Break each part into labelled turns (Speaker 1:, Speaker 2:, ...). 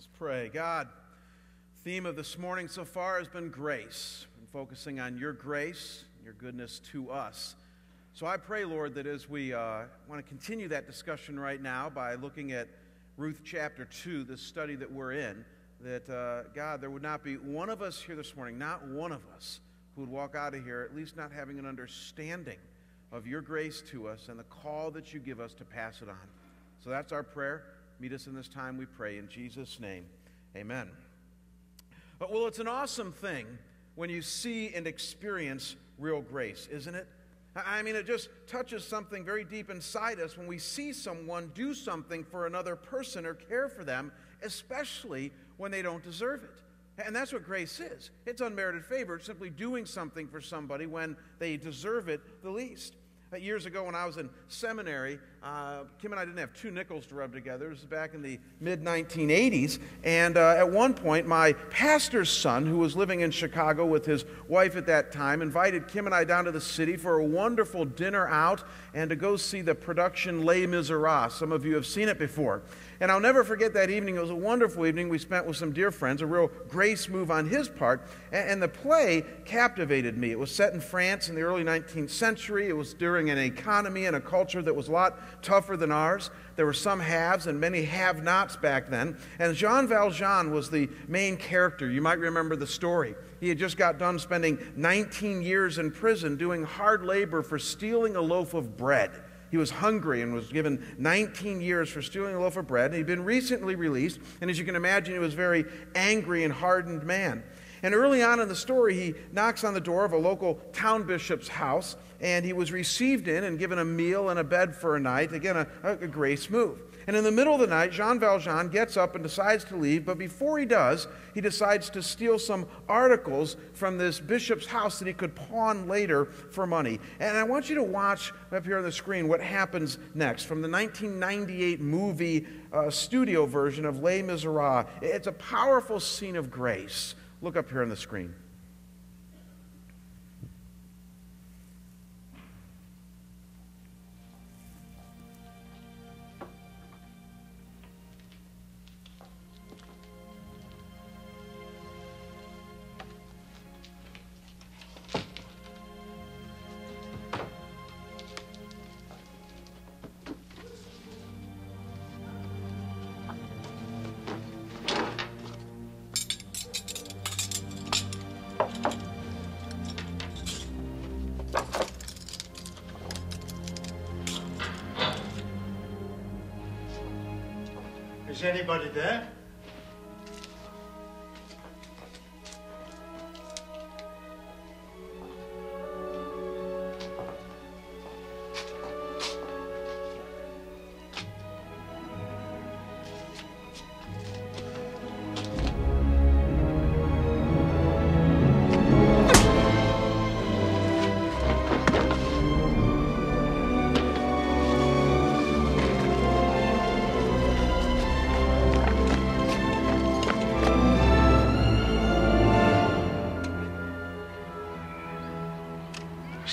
Speaker 1: Let's pray. God, theme of this morning so far has been grace, and focusing on your grace, your goodness to us. So I pray, Lord, that as we uh, want to continue that discussion right now by looking at Ruth chapter 2, this study that we're in, that, uh, God, there would not be one of us here this morning, not one of us, who would walk out of here at least not having an understanding of your grace to us and the call that you give us to pass it on. So that's our prayer. Meet us in this time, we pray. In Jesus' name, amen. Well, it's an awesome thing when you see and experience real grace, isn't it? I mean, it just touches something very deep inside us when we see someone do something for another person or care for them, especially when they don't deserve it. And that's what grace is it's unmerited favor. It's simply doing something for somebody when they deserve it the least. Uh, years ago, when I was in seminary, uh, Kim and I didn't have two nickels to rub together. This was back in the mid 1980s. And uh, at one point, my pastor's son, who was living in Chicago with his wife at that time, invited Kim and I down to the city for a wonderful dinner out and to go see the production Les Miserables. Some of you have seen it before. And I'll never forget that evening. It was a wonderful evening we spent with some dear friends, a real grace move on his part. And, the play captivated me. It was set in France in the early 19th century. It was during an economy and a culture that was a lot tougher than ours. There were some haves and many have nots back then. And Jean Valjean was the main character. You might remember the story. He had just got done spending 19 years in prison doing hard labor for stealing a loaf of bread. He was hungry and was given 19 years for stealing a loaf of bread. And he'd been recently released. And as you can imagine, he was a very angry and hardened man. And early on in the story, he knocks on the door of a local town bishop's house. And he was received in and given a meal and a bed for a night. Again, a, a grace move. And in the middle of the night, Jean Valjean gets up and decides to leave, but before he does, he decides to steal some articles from this bishop's house that he could pawn later for money. And I want you to watch up here on the screen what happens next from the 1998 movie uh, studio version of Les Miserables. It's a powerful scene of grace. Look up here on the screen.
Speaker 2: Is anybody there?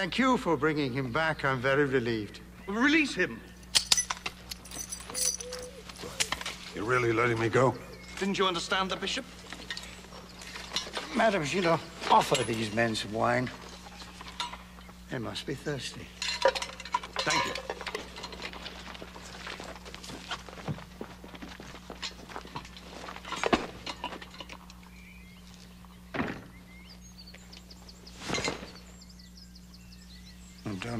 Speaker 2: Thank you for bringing him back. I'm very relieved.
Speaker 3: Release him.
Speaker 4: You're really letting me go?
Speaker 3: Didn't you understand the bishop?
Speaker 2: Madam Gillot, offer these men some wine. They must be thirsty.
Speaker 3: Thank you.
Speaker 2: And don't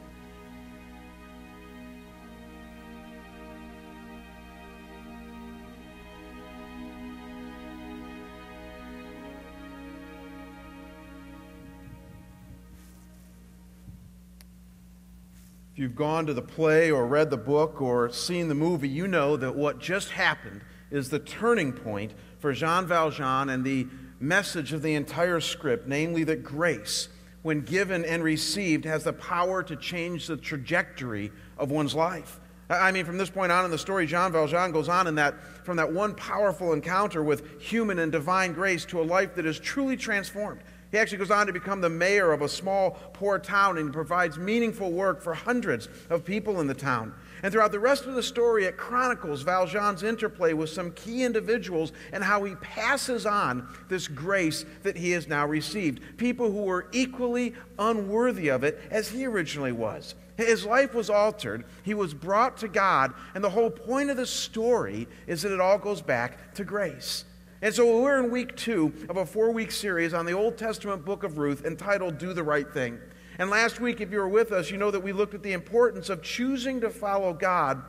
Speaker 1: You've gone to the play or read the book or seen the movie, you know that what just happened is the turning point for Jean Valjean and the message of the entire script, namely that grace, when given and received, has the power to change the trajectory of one's life. I mean, from this point on in the story, Jean Valjean goes on in that from that one powerful encounter with human and divine grace to a life that is truly transformed. He actually goes on to become the mayor of a small, poor town and provides meaningful work for hundreds of people in the town. And throughout the rest of the story, it chronicles Valjean's interplay with some key individuals and how he passes on this grace that he has now received. People who were equally unworthy of it as he originally was. His life was altered. He was brought to God. And the whole point of the story is that it all goes back to grace. And so we're in week two of a four week series on the Old Testament book of Ruth entitled Do the Right Thing. And last week, if you were with us, you know that we looked at the importance of choosing to follow God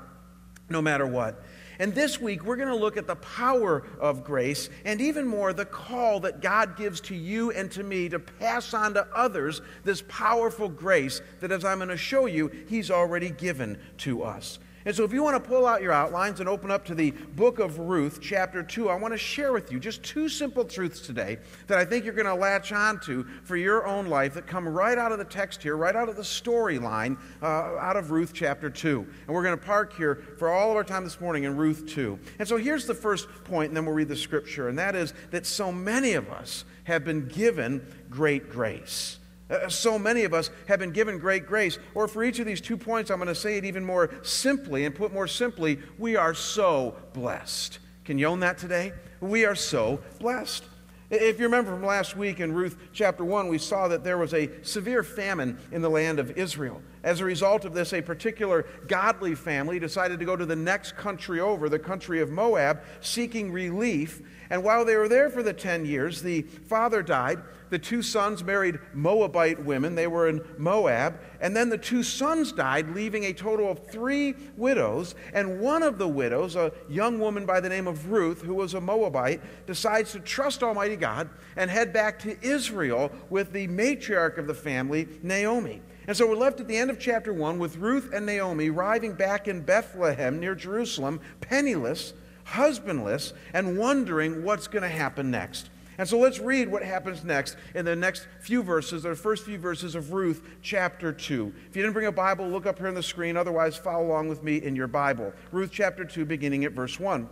Speaker 1: no matter what. And this week, we're going to look at the power of grace and even more the call that God gives to you and to me to pass on to others this powerful grace that, as I'm going to show you, He's already given to us. And so, if you want to pull out your outlines and open up to the book of Ruth, chapter 2, I want to share with you just two simple truths today that I think you're going to latch onto for your own life that come right out of the text here, right out of the storyline uh, out of Ruth chapter 2. And we're going to park here for all of our time this morning in Ruth 2. And so, here's the first point, and then we'll read the scripture, and that is that so many of us have been given great grace. Uh, so many of us have been given great grace. Or for each of these two points, I'm going to say it even more simply and put more simply, we are so blessed. Can you own that today? We are so blessed. If you remember from last week in Ruth chapter 1, we saw that there was a severe famine in the land of Israel. As a result of this, a particular godly family decided to go to the next country over, the country of Moab, seeking relief. And while they were there for the 10 years, the father died. The two sons married Moabite women. They were in Moab. And then the two sons died, leaving a total of three widows. And one of the widows, a young woman by the name of Ruth, who was a Moabite, decides to trust Almighty God and head back to Israel with the matriarch of the family, Naomi. And so we're left at the end of chapter 1 with Ruth and Naomi arriving back in Bethlehem near Jerusalem, penniless, husbandless, and wondering what's going to happen next. And so let's read what happens next in the next few verses, the first few verses of Ruth chapter 2. If you didn't bring a Bible, look up here on the screen. Otherwise, follow along with me in your Bible. Ruth chapter 2, beginning at verse 1.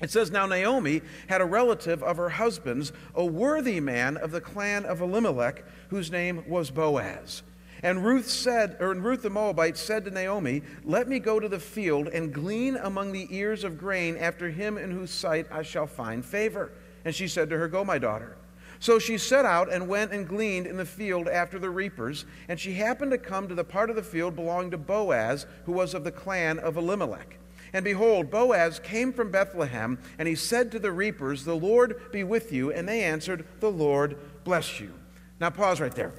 Speaker 1: It says, Now Naomi had a relative of her husband's, a worthy man of the clan of Elimelech, whose name was Boaz. And Ruth said, or Ruth the Moabite said to Naomi, Let me go to the field and glean among the ears of grain after him in whose sight I shall find favor. And she said to her, Go, my daughter. So she set out and went and gleaned in the field after the reapers. And she happened to come to the part of the field belonging to Boaz, who was of the clan of Elimelech. And behold, Boaz came from Bethlehem, and he said to the reapers, The Lord be with you. And they answered, The Lord bless you. Now, pause right there.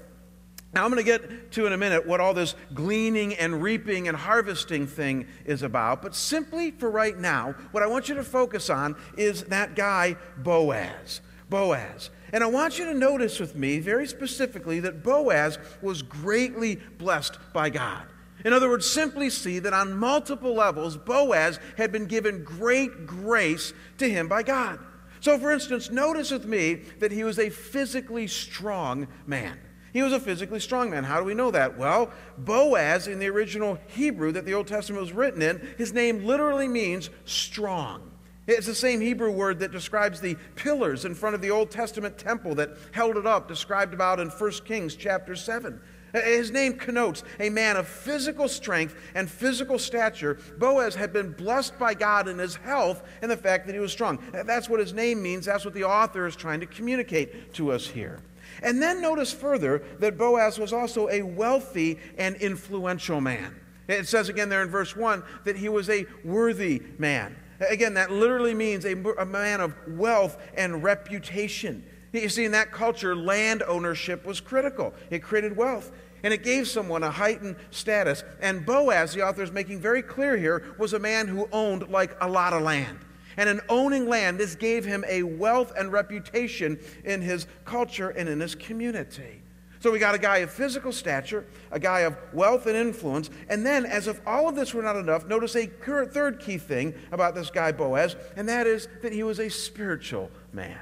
Speaker 1: Now, I'm going to get to in a minute what all this gleaning and reaping and harvesting thing is about. But simply for right now, what I want you to focus on is that guy, Boaz. Boaz. And I want you to notice with me very specifically that Boaz was greatly blessed by God. In other words, simply see that on multiple levels, Boaz had been given great grace to him by God. So, for instance, notice with me that he was a physically strong man. He was a physically strong man. How do we know that? Well, Boaz, in the original Hebrew that the Old Testament was written in, his name literally means strong. It's the same Hebrew word that describes the pillars in front of the Old Testament temple that held it up, described about in 1 Kings chapter 7. Uh, his name connotes a man of physical strength and physical stature. Boaz had been blessed by God in his health and the fact that he was strong. That's what his name means. That's what the author is trying to communicate to us here. And then notice further that Boaz was also a wealthy and influential man. It says again there in verse 1 that he was a worthy man. Again, that literally means a, a man of wealth and reputation. You see, in that culture, land ownership was critical. It created wealth and it gave someone a heightened status. And Boaz, the author is making very clear here, was a man who owned like a lot of land. And in owning land, this gave him a wealth and reputation in his culture and in his community. So we got a guy of physical stature, a guy of wealth and influence, and then, as if all of this were not enough, notice a third key thing about this guy Boaz, and that is that he was a spiritual man.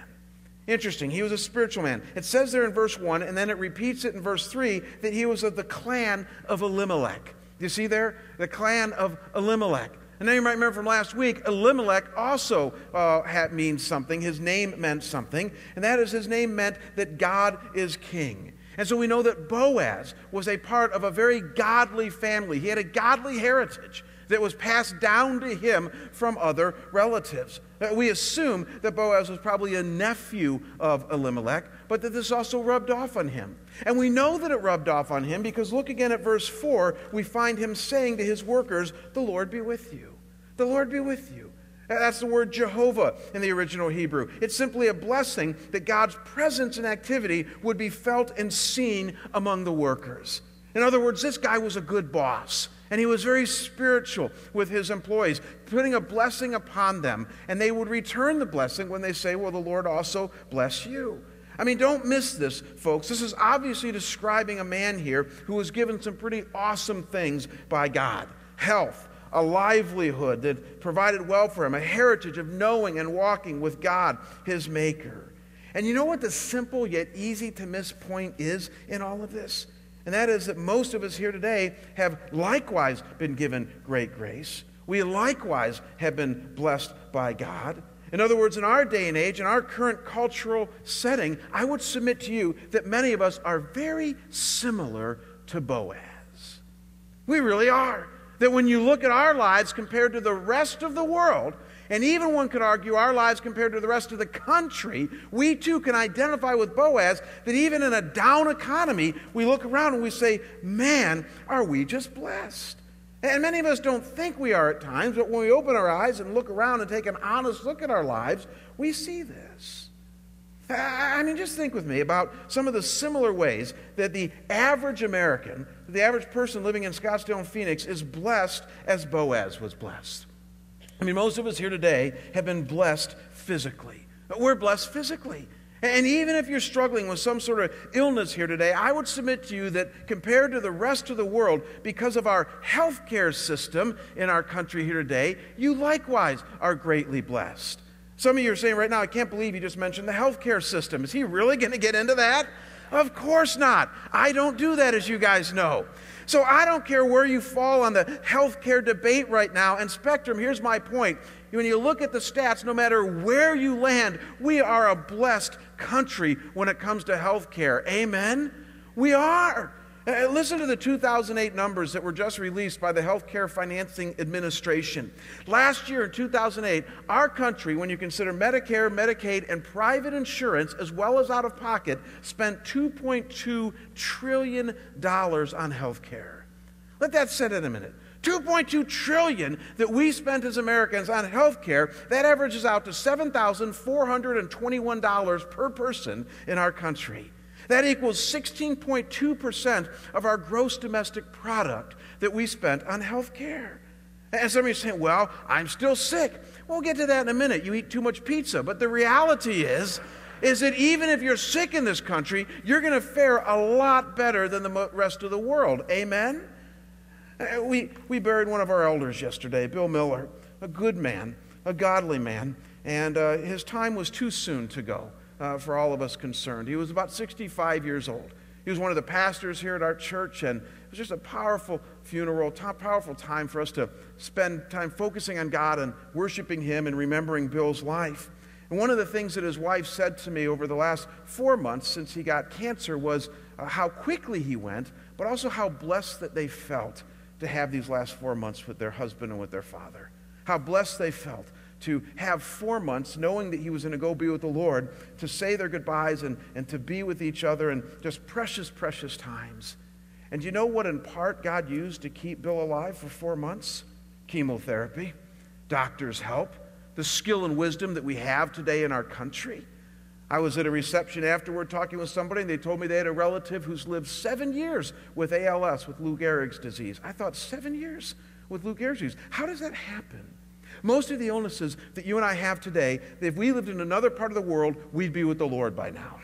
Speaker 1: Interesting. He was a spiritual man. It says there in verse 1, and then it repeats it in verse 3 that he was of the clan of Elimelech. You see there? The clan of Elimelech. And then you might remember from last week, Elimelech also uh, had, means something. His name meant something, and that is his name meant that God is king. And so we know that Boaz was a part of a very godly family. He had a godly heritage that was passed down to him from other relatives. Uh, we assume that Boaz was probably a nephew of Elimelech, but that this also rubbed off on him. And we know that it rubbed off on him because look again at verse 4. We find him saying to his workers, The Lord be with you. The Lord be with you. That's the word Jehovah in the original Hebrew. It's simply a blessing that God's presence and activity would be felt and seen among the workers. In other words, this guy was a good boss. And he was very spiritual with his employees, putting a blessing upon them. And they would return the blessing when they say, Well, the Lord also bless you. I mean, don't miss this, folks. This is obviously describing a man here who was given some pretty awesome things by God health, a livelihood that provided well for him, a heritage of knowing and walking with God, his Maker. And you know what the simple yet easy to miss point is in all of this? And that is that most of us here today have likewise been given great grace. We likewise have been blessed by God. In other words, in our day and age, in our current cultural setting, I would submit to you that many of us are very similar to Boaz. We really are. That when you look at our lives compared to the rest of the world, and even one could argue our lives compared to the rest of the country, we too can identify with Boaz that even in a down economy, we look around and we say, man, are we just blessed? And many of us don't think we are at times, but when we open our eyes and look around and take an honest look at our lives, we see this. I mean, just think with me about some of the similar ways that the average American, the average person living in Scottsdale and Phoenix, is blessed as Boaz was blessed. I mean, most of us here today have been blessed physically. We're blessed physically. And even if you're struggling with some sort of illness here today, I would submit to you that compared to the rest of the world, because of our healthcare system in our country here today, you likewise are greatly blessed. Some of you are saying right now, I can't believe you just mentioned the healthcare system. Is he really going to get into that? Of course not. I don't do that, as you guys know. So I don't care where you fall on the healthcare debate right now. And Spectrum, here's my point. When you look at the stats, no matter where you land, we are a blessed country when it comes to healthcare. Amen? We are. Uh, listen to the 2008 numbers that were just released by the Healthcare Financing Administration. Last year in 2008, our country, when you consider Medicare, Medicaid, and private insurance, as well as out of pocket, spent $2.2 trillion on healthcare. Let that sit in a minute. 2.2 trillion that we spent as Americans on health care, that averages out to $7,421 per person in our country. That equals 16.2% of our gross domestic product that we spent on health care. And some of you are saying, well, I'm still sick. We'll get to that in a minute. You eat too much pizza. But the reality is, is that even if you're sick in this country, you're going to fare a lot better than the rest of the world. Amen? Uh, we, we buried one of our elders yesterday, Bill Miller, a good man, a godly man, and uh, his time was too soon to go uh, for all of us concerned. He was about 65 years old. He was one of the pastors here at our church, and it was just a powerful funeral, powerful time for us to spend time focusing on God and worshiping Him and remembering Bill's life. And one of the things that his wife said to me over the last four months since he got cancer was uh, how quickly he went, but also how blessed that they felt to have these last four months with their husband and with their father. How blessed they felt to have four months knowing that he was going to go be with the Lord, to say their goodbyes and, and to be with each other and just precious, precious times. And you know what, in part, God used to keep Bill alive for four months? Chemotherapy, doctor's help, the skill and wisdom that we have today in our country. I was at a reception afterward talking with somebody, and they told me they had a relative who's lived seven years with ALS, with Lou Gehrig's disease. I thought, seven years with Lou Gehrig's disease? How does that happen? Most of the illnesses that you and I have today, if we lived in another part of the world, we'd be with the Lord by now.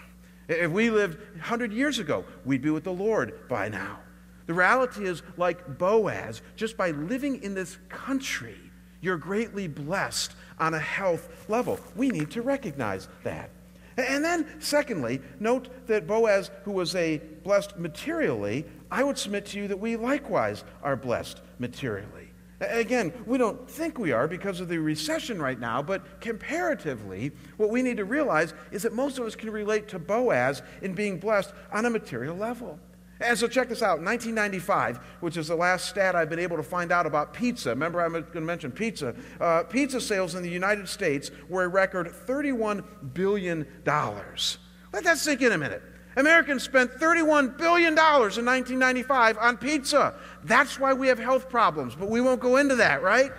Speaker 1: If we lived 100 years ago, we'd be with the Lord by now. The reality is, like Boaz, just by living in this country, you're greatly blessed on a health level. We need to recognize that. And then, secondly, note that Boaz, who was a blessed materially, I would submit to you that we likewise are blessed materially. Again, we don't think we are because of the recession right now, but comparatively, what we need to realize is that most of us can relate to Boaz in being blessed on a material level. And so check this out. 1995, which is the last stat I've been able to find out about pizza. Remember, I'm going to mention pizza. Uh, pizza sales in the United States were a record $31 billion. Let that sink in a minute. Americans spent $31 billion in 1995 on pizza. That's why we have health problems, but we won't go into that, right?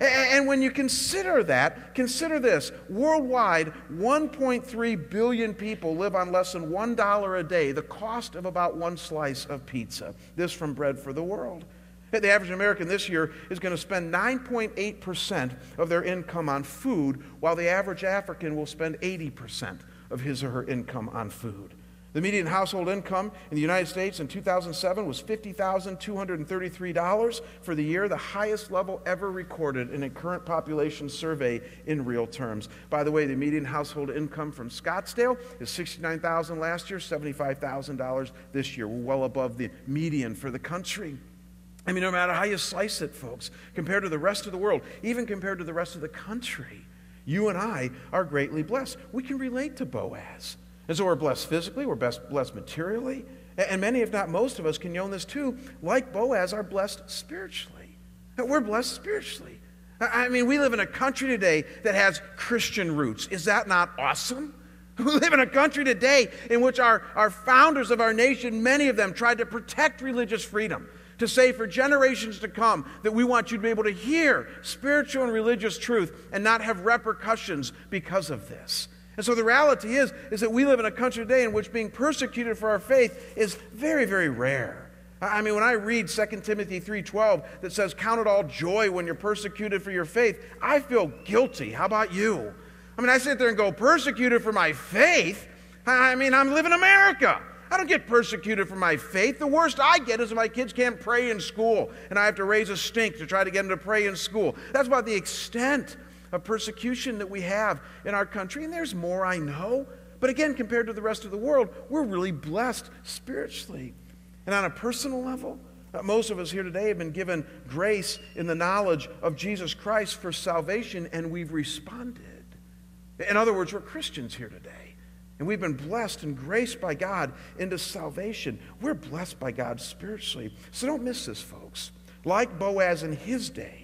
Speaker 1: And when you consider that, consider this worldwide, 1.3 billion people live on less than $1 a day, the cost of about one slice of pizza. This from Bread for the World. The average American this year is going to spend 9.8% of their income on food, while the average African will spend 80% of his or her income on food. The median household income in the United States in 2007 was $50,233 for the year, the highest level ever recorded in a current population survey in real terms. By the way, the median household income from Scottsdale is 69,000 last year, $75,000 this year. We're well above the median for the country. I mean, no matter how you slice it, folks, compared to the rest of the world, even compared to the rest of the country, you and I are greatly blessed. We can relate to Boaz. And so we're blessed physically, we're blessed materially, and many, if not most of us, can own this too, like Boaz, are blessed spiritually. We're blessed spiritually. I mean, we live in a country today that has Christian roots. Is that not awesome? We live in a country today in which our, our founders of our nation, many of them, tried to protect religious freedom, to say for generations to come that we want you to be able to hear spiritual and religious truth and not have repercussions because of this. And so the reality is, is that we live in a country today in which being persecuted for our faith is very, very rare. I mean, when I read 2 Timothy 3.12 that says, count it all joy when you're persecuted for your faith, I feel guilty. How about you? I mean, I sit there and go, persecuted for my faith? I mean, I'm living in America. I don't get persecuted for my faith. The worst I get is my kids can't pray in school and I have to raise a stink to try to get them to pray in school. That's about the extent of persecution that we have in our country, and there's more, I know. But again, compared to the rest of the world, we're really blessed spiritually. And on a personal level, uh, most of us here today have been given grace in the knowledge of Jesus Christ for salvation, and we've responded. In other words, we're Christians here today. And we've been blessed and graced by God into salvation. We're blessed by God spiritually. So don't miss this, folks. Like Boaz in his day,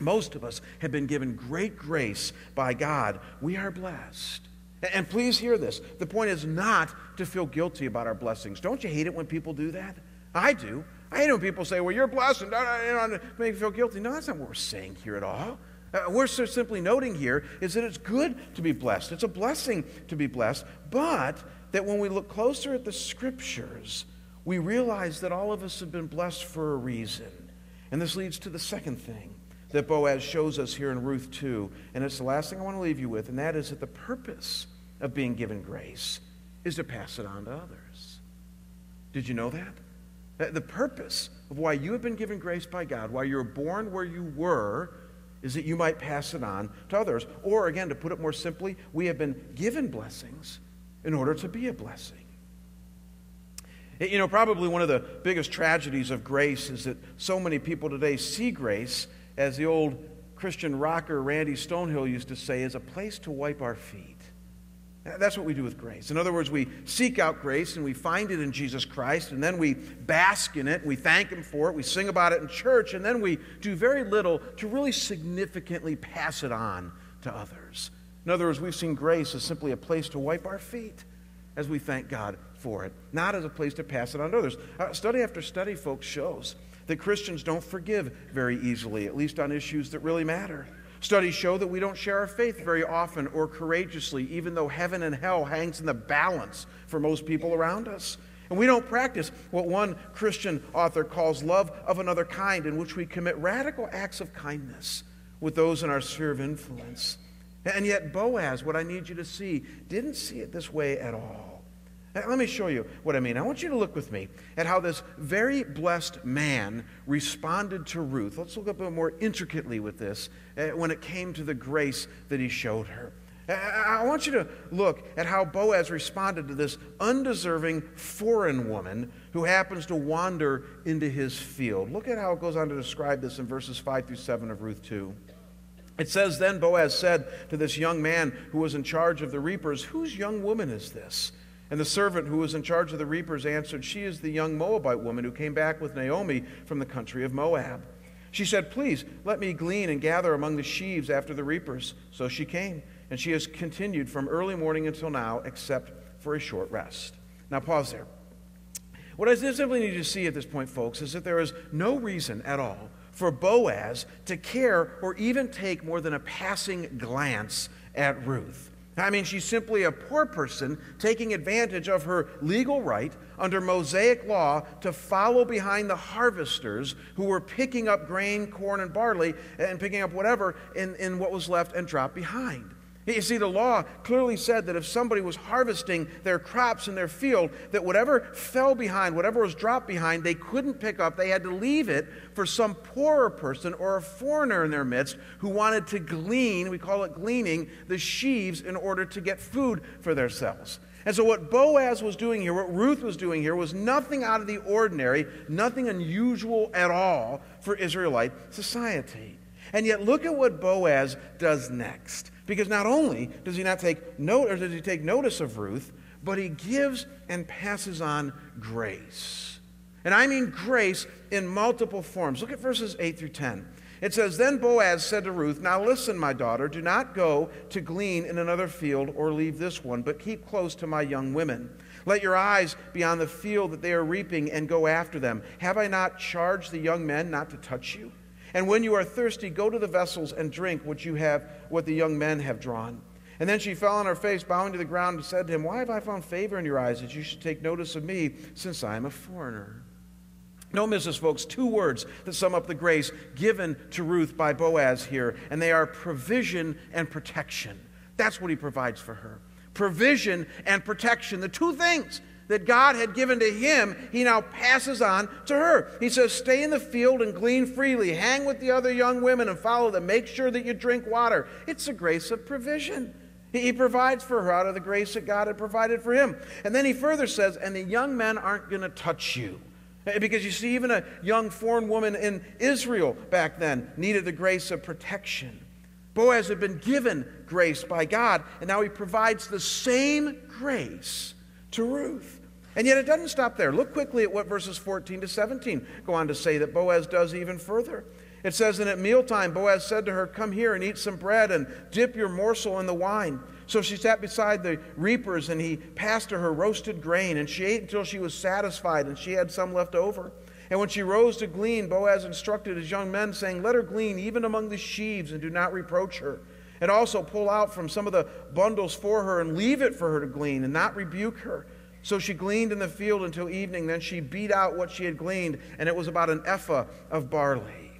Speaker 1: most of us have been given great grace by God. We are blessed. And please hear this. The point is not to feel guilty about our blessings. Don't you hate it when people do that? I do. I hate it when people say, well, you're blessed and you make me feel guilty. No, that's not what we're saying here at all. Uh, we're so simply noting here is that it's good to be blessed. It's a blessing to be blessed, but that when we look closer at the scriptures, we realize that all of us have been blessed for a reason. And this leads to the second thing that Boaz shows us here in Ruth 2. And it's the last thing I want to leave you with, and that is that the purpose of being given grace is to pass it on to others. Did you know that? The purpose of why you have been given grace by God, why you're born where you were, is that you might pass it on to others. Or, again, to put it more simply, we have been given blessings in order to be a blessing. You know, probably one of the biggest tragedies of grace is that so many people today see grace as the old Christian rocker Randy Stonehill used to say, is a place to wipe our feet. That's what we do with grace. In other words, we seek out grace and we find it in Jesus Christ, and then we bask in it, we thank Him for it, we sing about it in church, and then we do very little to really significantly pass it on to others. In other words, we've seen grace as simply a place to wipe our feet as we thank God for it, not as a place to pass it on to others. Uh, study after study, folks, shows that Christians don't forgive very easily, at least on issues that really matter. Studies show that we don't share our faith very often or courageously, even though heaven and hell hangs in the balance for most people around us. And we don't practice what one Christian author calls love of another kind, in which we commit radical acts of kindness with those in our sphere of influence. And yet, Boaz, what I need you to see, didn't see it this way at all. Let me show you what I mean. I want you to look with me at how this very blessed man responded to Ruth. Let's look a bit more intricately with this uh, when it came to the grace that he showed her. I want you to look at how Boaz responded to this undeserving foreign woman who happens to wander into his field. Look at how it goes on to describe this in verses 5 through 7 of Ruth 2. It says, Then Boaz said to this young man who was in charge of the reapers, Whose young woman is this? And the servant who was in charge of the reapers answered, She is the young Moabite woman who came back with Naomi from the country of Moab. She said, Please let me glean and gather among the sheaves after the reapers. So she came, and she has continued from early morning until now, except for a short rest. Now, pause there. What I simply need you to see at this point, folks, is that there is no reason at all for Boaz to care or even take more than a passing glance at Ruth. I mean, she's simply a poor person taking advantage of her legal right under Mosaic law to follow behind the harvesters who were picking up grain, corn, and barley and picking up whatever in, in what was left and dropped behind. You see, the law clearly said that if somebody was harvesting their crops in their field, that whatever fell behind, whatever was dropped behind, they couldn't pick up. They had to leave it for some poorer person or a foreigner in their midst who wanted to glean, we call it gleaning, the sheaves in order to get food for themselves. And so, what Boaz was doing here, what Ruth was doing here, was nothing out of the ordinary, nothing unusual at all for Israelite society. And yet, look at what Boaz does next. Because not only does he not take note or does he take notice of Ruth, but he gives and passes on grace. And I mean grace in multiple forms. Look at verses 8 through 10. It says, Then Boaz said to Ruth, Now listen, my daughter, do not go to glean in another field or leave this one, but keep close to my young women. Let your eyes be on the field that they are reaping and go after them. Have I not charged the young men not to touch you? And when you are thirsty, go to the vessels and drink what you have, what the young men have drawn. And then she fell on her face, bowing to the ground, and said to him, Why have I found favor in your eyes that you should take notice of me, since I am a foreigner? No, Mrs. folks. Two words that sum up the grace given to Ruth by Boaz here, and they are provision and protection. That's what he provides for her. Provision and protection, the two things that God had given to him, he now passes on to her. He says, Stay in the field and glean freely. Hang with the other young women and follow them. Make sure that you drink water. It's a grace of provision. He provides for her out of the grace that God had provided for him. And then he further says, And the young men aren't going to touch you. Eh, because you see, even a young foreign woman in Israel back then needed the grace of protection. Boaz had been given grace by God, and now he provides the same grace to Ruth. And yet it doesn't stop there. Look quickly at what verses 14 to 17 go on to say that Boaz does even further. It says, And at mealtime, Boaz said to her, Come here and eat some bread and dip your morsel in the wine. So she sat beside the reapers, and he passed to her roasted grain, and she ate until she was satisfied, and she had some left over. And when she rose to glean, Boaz instructed his young men, saying, Let her glean even among the sheaves, and do not reproach her. And also pull out from some of the bundles for her, and leave it for her to glean, and not rebuke her. So she gleaned in the field until evening. Then she beat out what she had gleaned, and it was about an ephah of barley.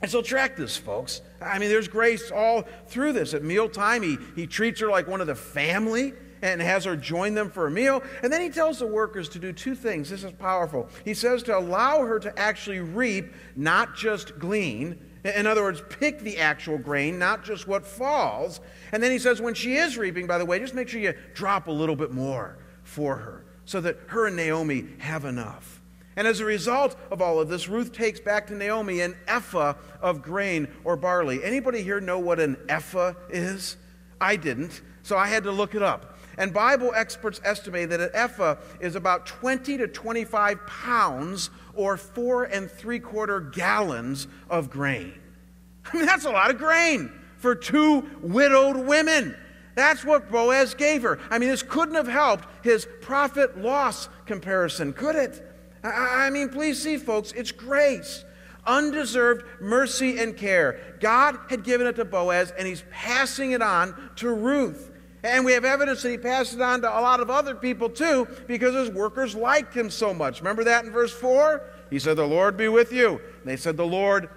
Speaker 1: And so track this, folks. I mean, there's grace all through this. At mealtime, he, he treats her like one of the family and has her join them for a meal. And then he tells the workers to do two things. This is powerful. He says to allow her to actually reap, not just glean. In other words, pick the actual grain, not just what falls. And then he says, when she is reaping, by the way, just make sure you drop a little bit more for her so that her and Naomi have enough. And as a result of all of this, Ruth takes back to Naomi an ephah of grain or barley. Anybody here know what an ephah is? I didn't, so I had to look it up. And Bible experts estimate that an ephah is about 20 to 25 pounds or four and three quarter gallons of grain. I mean, that's a lot of grain for two widowed women. That's what Boaz gave her. I mean, this couldn't have helped his profit loss comparison, could it? I mean, please see, folks, it's grace. Undeserved mercy and care. God had given it to Boaz, and he's passing it on to Ruth. And we have evidence that he passed it on to a lot of other people too, because his workers liked him so much. Remember that in verse 4? He said, The Lord be with you. And they said, The Lord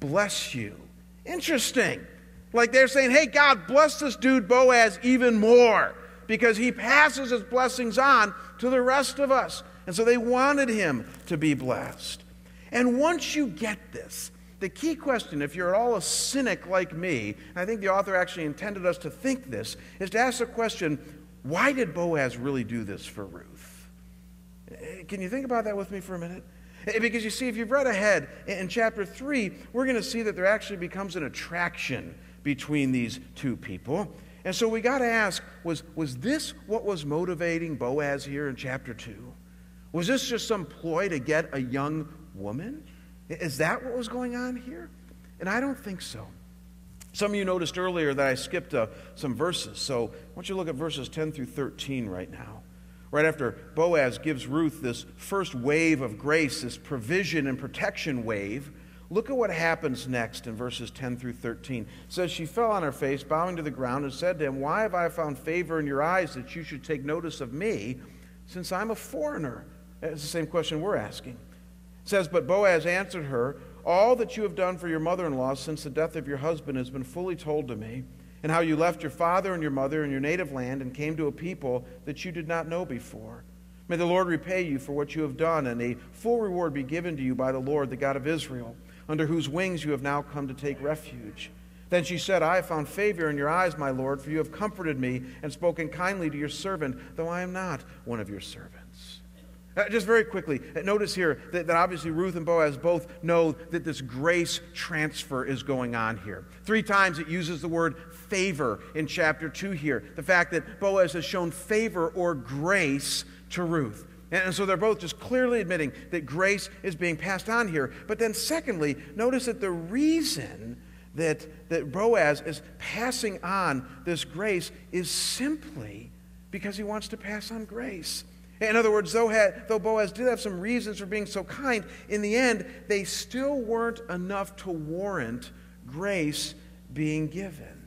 Speaker 1: bless you. Interesting. Like they're saying, Hey, God, bless this dude Boaz even more because he passes his blessings on to the rest of us. And so they wanted him to be blessed. And once you get this, the key question, if you're at all a cynic like me, and I think the author actually intended us to think this, is to ask the question why did Boaz really do this for Ruth? Eh, can you think about that with me for a minute? Eh, because you see, if you've read ahead in chapter 3, we're going to see that there actually becomes an attraction between these two people. And so we got to ask was, was this what was motivating Boaz here in chapter 2? Was this just some ploy to get a young woman? Is that what was going on here? And I don't think so. Some of you noticed earlier that I skipped uh, some verses. So I want you to look at verses 10 through 13 right now. Right after Boaz gives Ruth this first wave of grace, this provision and protection wave, look at what happens next in verses 10 through 13. It says, She fell on her face, bowing to the ground, and said to him, Why have I found favor in your eyes that you should take notice of me, since I'm a foreigner? It's the same question we're asking. It says, But Boaz answered her, All that you have done for your mother in law since the death of your husband has been fully told to me, and how you left your father and your mother and your native land and came to a people that you did not know before. May the Lord repay you for what you have done, and a full reward be given to you by the Lord, the God of Israel, under whose wings you have now come to take refuge. Then she said, I have found favor in your eyes, my Lord, for you have comforted me and spoken kindly to your servant, though I am not one of your servants. Uh, just very quickly, uh, notice here that, that, obviously Ruth and Boaz both know that this grace transfer is going on here. Three times it uses the word favor in chapter 2 here. The fact that Boaz has shown favor or grace to Ruth. And, and so they're both just clearly admitting that grace is being passed on here. But then, secondly, notice that the reason that, that Boaz is passing on this grace is simply because he wants to pass on grace. In other words, though, had, though Boaz did have some reasons for being so kind, in the end, they still weren't enough to warrant grace being given.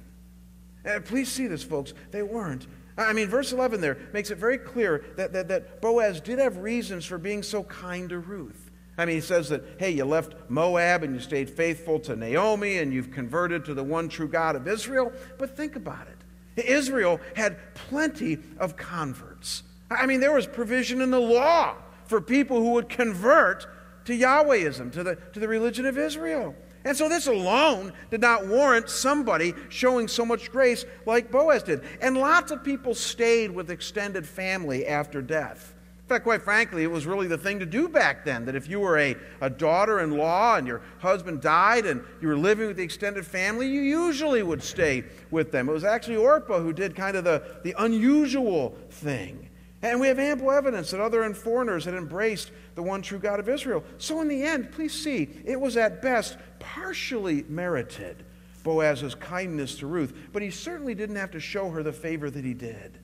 Speaker 1: Uh, please see this, folks. They weren't. I mean, verse 11 there makes it very clear that, that, that Boaz did have reasons for being so kind to Ruth. I mean, he says that, hey, you left Moab and you stayed faithful to Naomi and you've converted to the one true God of Israel. But think about it Israel had plenty of converts. I mean, there was provision in the law for people who would convert to Yahwehism, to the, to the religion of Israel. And so this alone did not warrant somebody showing so much grace like Boaz did. And lots of people stayed with extended family after death. In fact, quite frankly, it was really the thing to do back then that if you were a, a daughter in law and your husband died and you were living with the extended family, you usually would stay with them. It was actually Orpah who did kind of the, the unusual thing. And we have ample evidence that other foreigners had embraced the one true God of Israel. So, in the end, please see, it was at best partially merited, Boaz's kindness to Ruth, but he certainly didn't have to show her the favor that he did.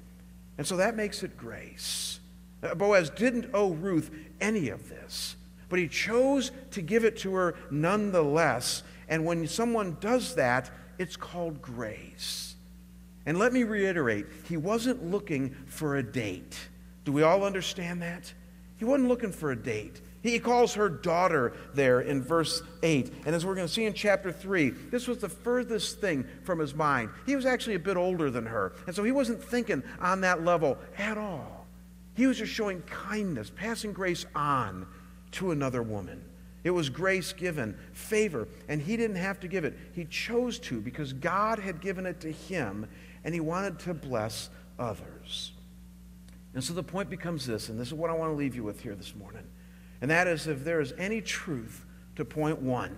Speaker 1: And so that makes it grace. Uh, Boaz didn't owe Ruth any of this, but he chose to give it to her nonetheless. And when someone does that, it's called grace. And let me reiterate, he wasn't looking for a date. Do we all understand that? He wasn't looking for a date. He calls her daughter there in verse 8. And as we're going to see in chapter 3, this was the furthest thing from his mind. He was actually a bit older than her. And so he wasn't thinking on that level at all. He was just showing kindness, passing grace on to another woman. It was grace given, favor, and he didn't have to give it. He chose to because God had given it to him, and he wanted to bless others. And so the point becomes this, and this is what I want to leave you with here this morning. And that is if there is any truth to point one,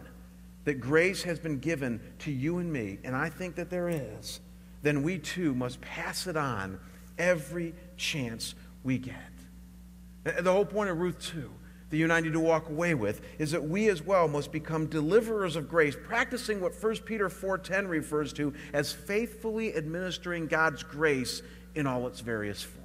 Speaker 1: that grace has been given to you and me, and I think that there is, then we too must pass it on every chance we get. The whole point of Ruth 2 that you and I need to walk away with is that we as well must become deliverers of grace, practicing what 1 Peter 4:10 refers to as faithfully administering God's grace in all its various forms.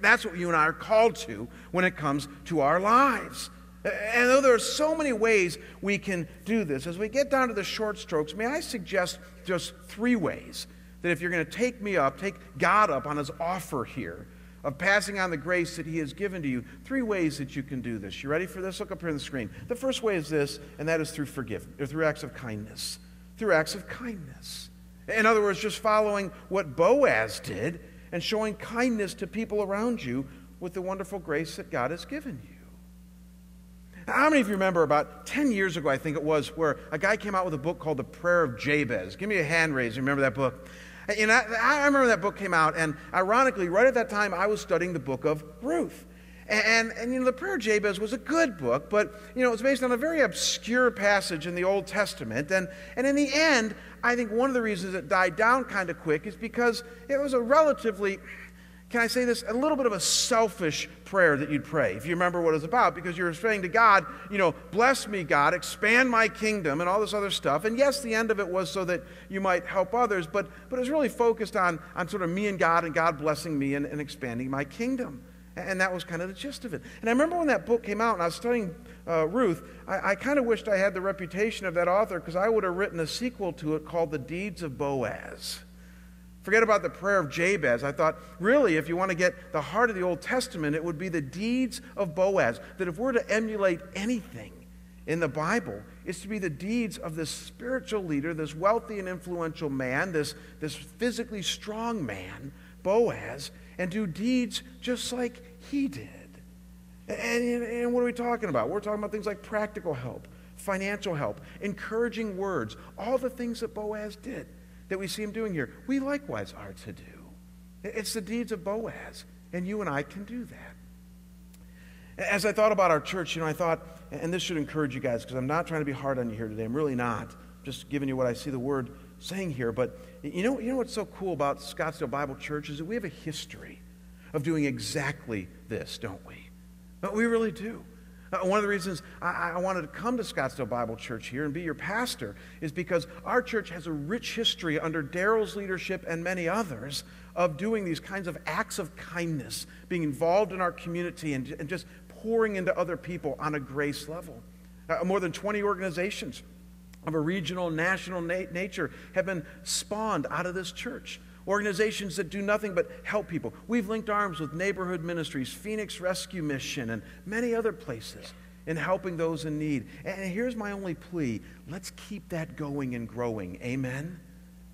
Speaker 1: That's what you and I are called to when it comes to our lives. And though there are so many ways we can do this, as we get down to the short strokes, may I suggest just three ways that if you're going to take me up, take God up on his offer here, of passing on the grace that He has given to you. Three ways that you can do this. You ready for this? Look up here on the screen. The first way is this, and that is through forgiveness, or through acts of kindness. Through acts of kindness. In other words, just following what Boaz did and showing kindness to people around you with the wonderful grace that God has given you. How many of you remember about 10 years ago, I think it was, where a guy came out with a book called The Prayer of Jabez? Give me a hand raise. You remember that book? And I, I remember that book came out, and ironically, right at that time, I was studying the book of Ruth. And, and, you know, the prayer of Jabez was a good book, but, you know, it was based on a very obscure passage in the Old Testament. And, and in the end, I think one of the reasons it died down kind of quick is because it was a relatively can I say this? A little bit of a selfish prayer that you'd pray, if you remember what it's about, because you're saying to God, you know, bless me, God, expand my kingdom, and all this other stuff. And yes, the end of it was so that you might help others, but, but it was really focused on, on sort of me and God and God blessing me and, and expanding my kingdom. And that was kind of the gist of it. And I remember when that book came out and I was studying uh, Ruth, I, I kind of wished I had the reputation of that author because I would have written a sequel to it called The Deeds of Boaz. Forget about the prayer of Jabez. I thought, really, if you want to get the heart of the Old Testament, it would be the deeds of Boaz. That if we're to emulate anything in the Bible, it's to be the deeds of this spiritual leader, this wealthy and influential man, this, this physically strong man, Boaz, and do deeds just like he did. And, and what are we talking about? We're talking about things like practical help, financial help, encouraging words, all the things that Boaz did that we see him doing here, we likewise are to do. It's the deeds of Boaz, and you and I can do that. As I thought about our church, you know, I thought, and this should encourage you guys, because I'm not trying to be hard on you here today. I'm really not. I'm just giving you what I see the word saying here. But you know, you know what's so cool about Scottsdale Bible Church is that we have a history of doing exactly this, don't we? But we really do. Uh, one of the reasons I, I, wanted to come to Scottsdale Bible Church here and be your pastor is because our church has a rich history under Daryl's leadership and many others of doing these kinds of acts of kindness, being involved in our community and, and just pouring into other people on a grace level. Uh, more than 20 organizations of a regional, national na- nature have been spawned out of this church organizations that do nothing but help people. We've linked arms with neighborhood ministries, Phoenix Rescue Mission, and many other places in helping those in need. And here's my only plea let's keep that going and growing. Amen?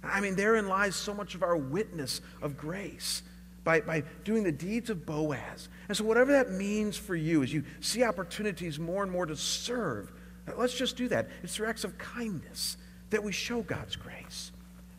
Speaker 1: I mean, therein lies so much of our witness of grace by, by doing the deeds of Boaz. And so, whatever that means for you, as you see opportunities more and more to serve, let's just do that. It's through acts of kindness that we show God's grace.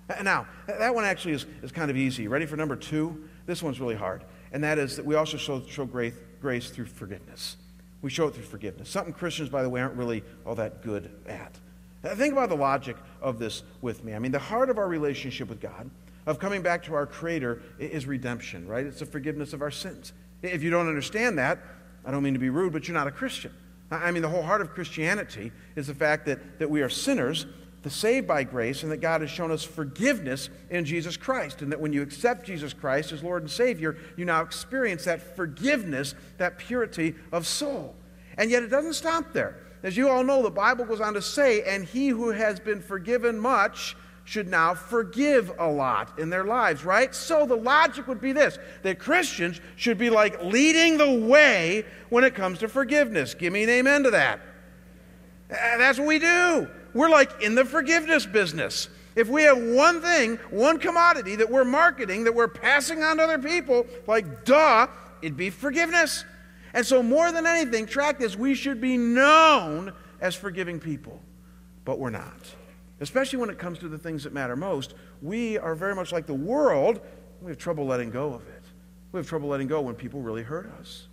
Speaker 1: Uh, now, uh, that one actually is, is kind of easy. Ready for number two? This one's really hard. And that is that we also show, show grace, grace through forgiveness. We show it through forgiveness. Something Christians, by the way, aren't really all that good at. Now, think about the logic of this with me. I mean, the heart of our relationship with God, of coming back to our Creator, is redemption, right? It's the forgiveness of our sins. If you don't understand that, I don't mean to be rude, but you're not a Christian. I mean, the whole heart of Christianity is the fact that, that we are sinners the saved by grace and that God has shown us forgiveness in Jesus Christ. And that when you accept Jesus Christ as Lord and Savior, you now experience that forgiveness, that purity of soul. And yet it doesn't stop there. As you all know, the Bible goes on to say, and he who has been forgiven much should now forgive a lot in their lives, right? So the logic would be this that Christians should be like leading the way when it comes to forgiveness. Give me an amen to that. That's what we do. We're like in the forgiveness business. If we have one thing, one commodity that we're marketing, that we're passing on to other people, like duh, it'd be forgiveness. And so, more than anything, track this we should be known as forgiving people, but we're not. Especially when it comes to the things that matter most. We are very much like the world. We have trouble letting go of it. We have trouble letting go when people really hurt us.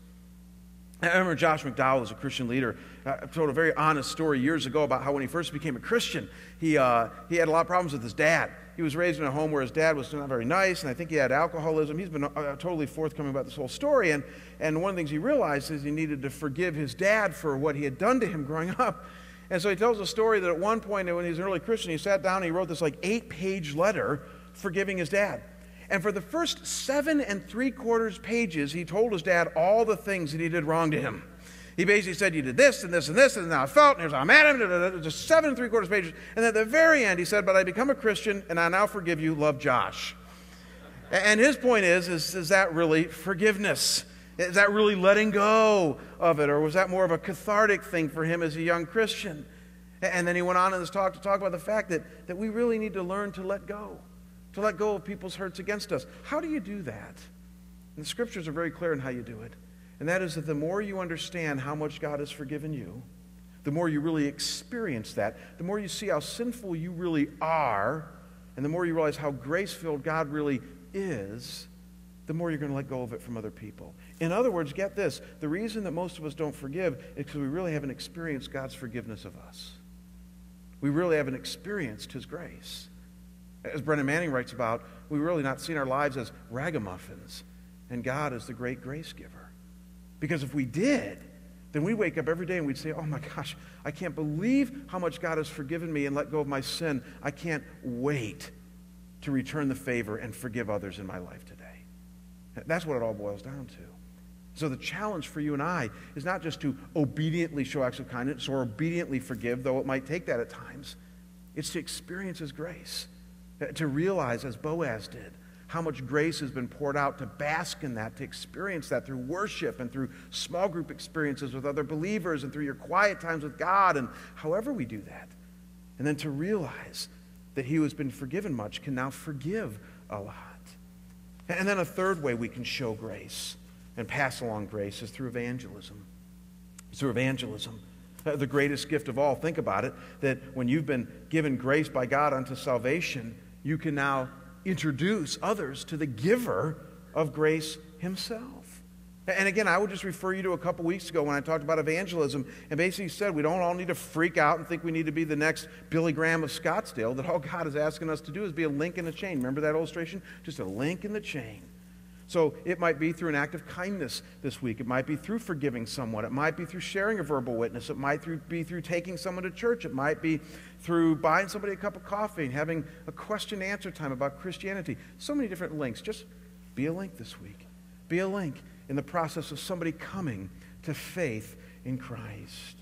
Speaker 1: I remember Josh McDowell as a Christian leader. I told a very honest story years ago about how when he first became a Christian, he, uh, he had a lot of problems with his dad. He was raised in a home where his dad was not very nice, and I think he had alcoholism. He's been uh, totally forthcoming about this whole story. And, and one of the things he realized is he needed to forgive his dad for what he had done to him growing up. And so he tells a story that at one point, when he was an early Christian, he sat down and he wrote this like eight page letter forgiving his dad. And for the first seven and three quarters pages, he told his dad all the things that he did wrong to him. He basically said, You did this and this and this, and now I felt, and here's how I'm at him. Just seven and three quarters pages. And at the very end, he said, But I become a Christian, and I now forgive you. Love Josh. And his point is, is, is that really forgiveness? Is that really letting go of it? Or was that more of a cathartic thing for him as a young Christian? And then he went on in this talk to talk about the fact that, that we really need to learn to let go, to let go of people's hurts against us. How do you do that? And the scriptures are very clear on how you do it. And that is that the more you understand how much God has forgiven you, the more you really experience that, the more you see how sinful you really are, and the more you realize how grace filled God really is, the more you're going to let go of it from other people. In other words, get this the reason that most of us don't forgive is because we really haven't experienced God's forgiveness of us. We really haven't experienced His grace. As Brennan Manning writes about, we really not seen our lives as ragamuffins, and God is the great grace giver. Because if we did, then we wake up every day and we'd say, Oh my gosh, I can't believe how much God has forgiven me and let go of my sin. I can't wait to return the favor and forgive others in my life today. That's what it all boils down to. So the challenge for you and I is not just to obediently show acts of kindness or obediently forgive, though it might take that at times. It's to experience His grace, uh, to realize, as Boaz did, how much grace has been poured out to bask in that, to experience that through worship and through small group experiences with other believers and through your quiet times with God and however we do that. And then to realize that he who has been forgiven much can now forgive a lot. And then a third way we can show grace and pass along grace is through evangelism. through evangelism. Uh, the greatest gift of all, think about it, that when you've been given grace by God unto salvation, you can now introduce others to the giver of grace himself. And again, I would just refer you to a couple weeks ago when I talked about evangelism and basically said we don't all need to freak out and think we need to be the next Billy Graham of Scottsdale, that all God is asking us to do is be a link in the chain. Remember that illustration? Just a link in the chain. So it might be through an act of kindness this week. It might be through forgiving someone. It might be through sharing a verbal witness. It might be through taking someone to church. It might be through buying somebody a cup of coffee and having a question answer time about Christianity. So many different links. Just be a link this week. Be a link in the process of somebody coming to faith in Christ.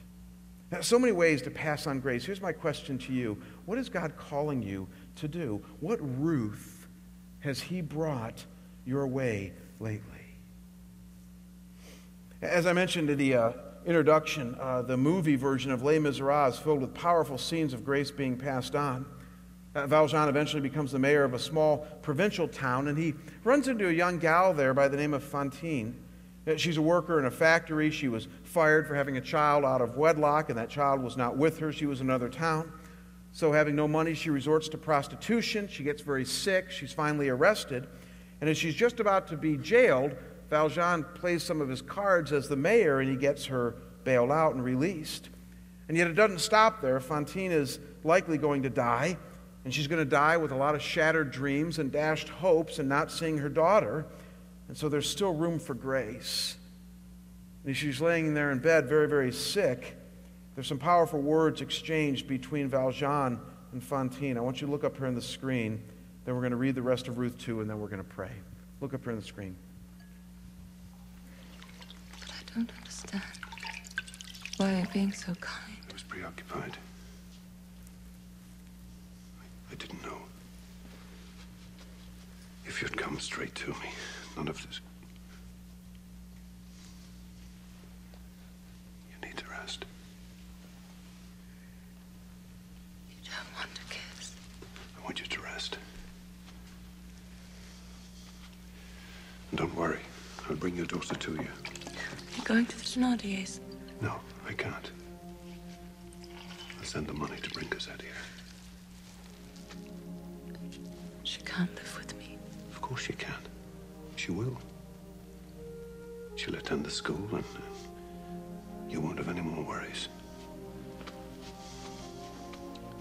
Speaker 1: Now, so many ways to pass on grace. Here's my question to you What is God calling you to do? What Ruth has He brought your way lately? As I mentioned in the uh, introduction, uh, the movie version of Les Miserables is filled with powerful scenes of grace being passed on. Uh, Valjean eventually becomes the mayor of a small provincial town, and he runs into a young gal there by the name of Fantine. Uh, she's a worker in a factory. She was fired for having a child out of wedlock, and that child was not with her. She was in another town. So, having no money, she resorts to prostitution. She gets very sick. She's finally arrested. And as she's just about to be jailed, Valjean plays some of his cards as the mayor and he gets her bailed out and released. And yet it doesn't stop there. Fantine is likely going to die, and she's going to die with a lot of shattered dreams and dashed hopes and not seeing her daughter. And so there's still room for grace. And she's laying there in bed, very, very sick. There's some powerful words exchanged between Valjean and Fantine. I want you to look up here on the screen. Then we're going to read the rest of Ruth 2, and then we're going to pray. Look up here on the screen.
Speaker 5: But I don't understand. Why you're you being so kind?
Speaker 4: I was preoccupied. I, I didn't know. If you'd come straight to me, none of this. You need to rest.
Speaker 5: You don't want to kiss.
Speaker 4: I want you to rest. And don't worry. I'll bring your daughter to you.
Speaker 5: You're going to the Thénardiers?
Speaker 4: No, I can't. I'll send the money to bring Cosette here.
Speaker 5: She can't live with me.
Speaker 4: Of course she can. She will. She'll attend the school and, you won't have any more worries.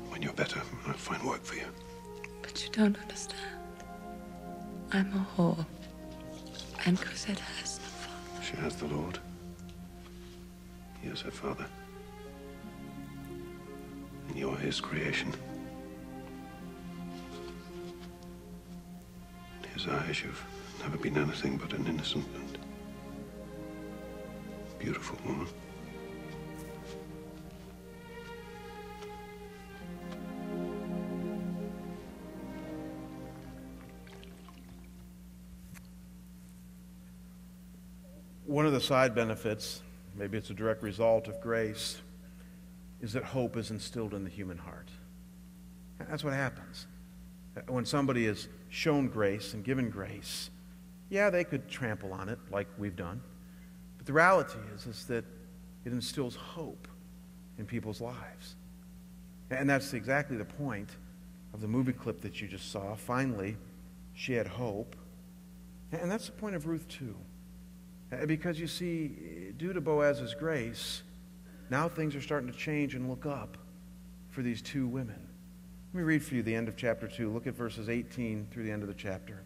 Speaker 4: When you're better, I'll find work for you.
Speaker 5: But you don't understand. I'm a whore. And Cosette has no father.
Speaker 4: She has the Lord. He is her father. And you're his creation. In his eyes, you've never been anything but an innocent and beautiful woman.
Speaker 1: One of the side benefits, maybe it's a direct result of grace, is that hope is instilled in the human heart. That's what happens. Uh, when somebody is shown grace and given grace, yeah, they could trample on it like we've done. But the reality is, is that it instills hope in people's lives. And that's exactly the point of the movie clip that you just saw. Finally, she had hope. And that's the point of Ruth, too. Uh, because you see, due to Boaz's grace, now things are starting to change and look up for these two women. Let me read for you the end of chapter 2. Look at verses 18 through the end of the chapter.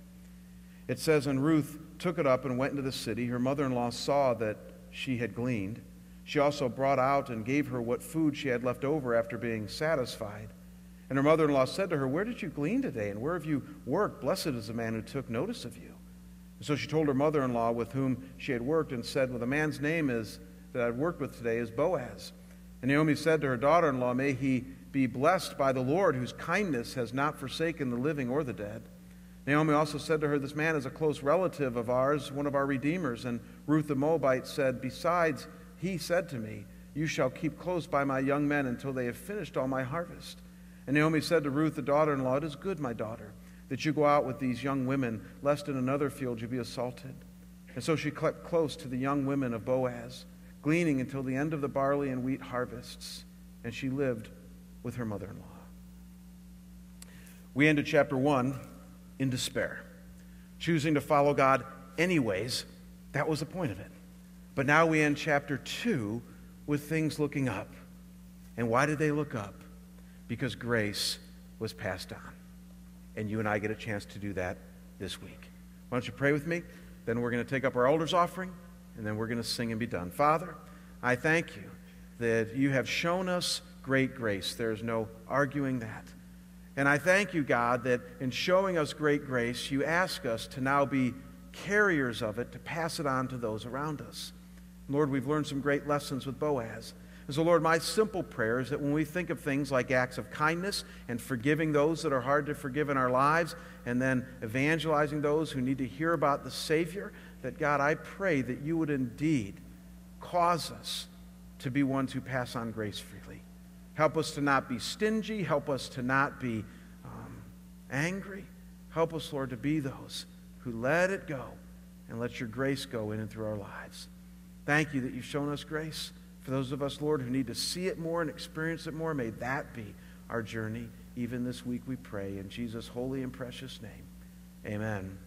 Speaker 1: It says, And Ruth took it up and went into the city. Her mother in law saw that she had gleaned. She also brought out and gave her what food she had left over after being satisfied. And her mother in law said to her, Where did you glean today, and where have you worked? Blessed is the man who took notice of you. And so she told her mother in law with whom she had worked and said, Well, the man's name is that I've worked with today is Boaz. And Naomi said to her daughter in law, May he be blessed by the Lord, whose kindness has not forsaken the living or the dead. Naomi also said to her, This man is a close relative of ours, one of our redeemers. And Ruth the Moabite said, Besides, he said to me, You shall keep close by my young men until they have finished all my harvest. And Naomi said to Ruth the daughter in law, It is good, my daughter that you go out with these young women, lest in another field you be assaulted. And so she kept close to the young women of Boaz, gleaning until the end of the barley and wheat harvests, and she lived with her mother in law. We ended chapter 1 in despair, choosing to follow God anyways. That was the point of it. But now we end chapter 2 with things looking up. And why did they look up? Because grace was passed on and you and I get a chance to do that this week. Why don't you pray with me? Then we're going to take up our elders' offering, and then we're going to sing and be done. Father, I thank you that you have shown us great grace. There's no arguing that. And I thank you, God, that in showing us great grace, you ask us to now be carriers of it, to pass it on to those around us. Lord, we've learned some great lessons with Boaz. And so, Lord, my simple prayer is that when we think of things like acts of kindness and forgiving those that are hard to forgive in our lives, and then evangelizing those who need to hear about the Savior, that God, I pray that you would indeed cause us to be ones who pass on grace freely. Help us to not be stingy. Help us to not be um, angry. Help us, Lord, to be those who let it go and let your grace go in and through our lives. Thank you that you've shown us grace. For those of us, Lord, who need to see it more and experience it more, may that be our journey even this week, we pray. In Jesus' holy and precious name, amen.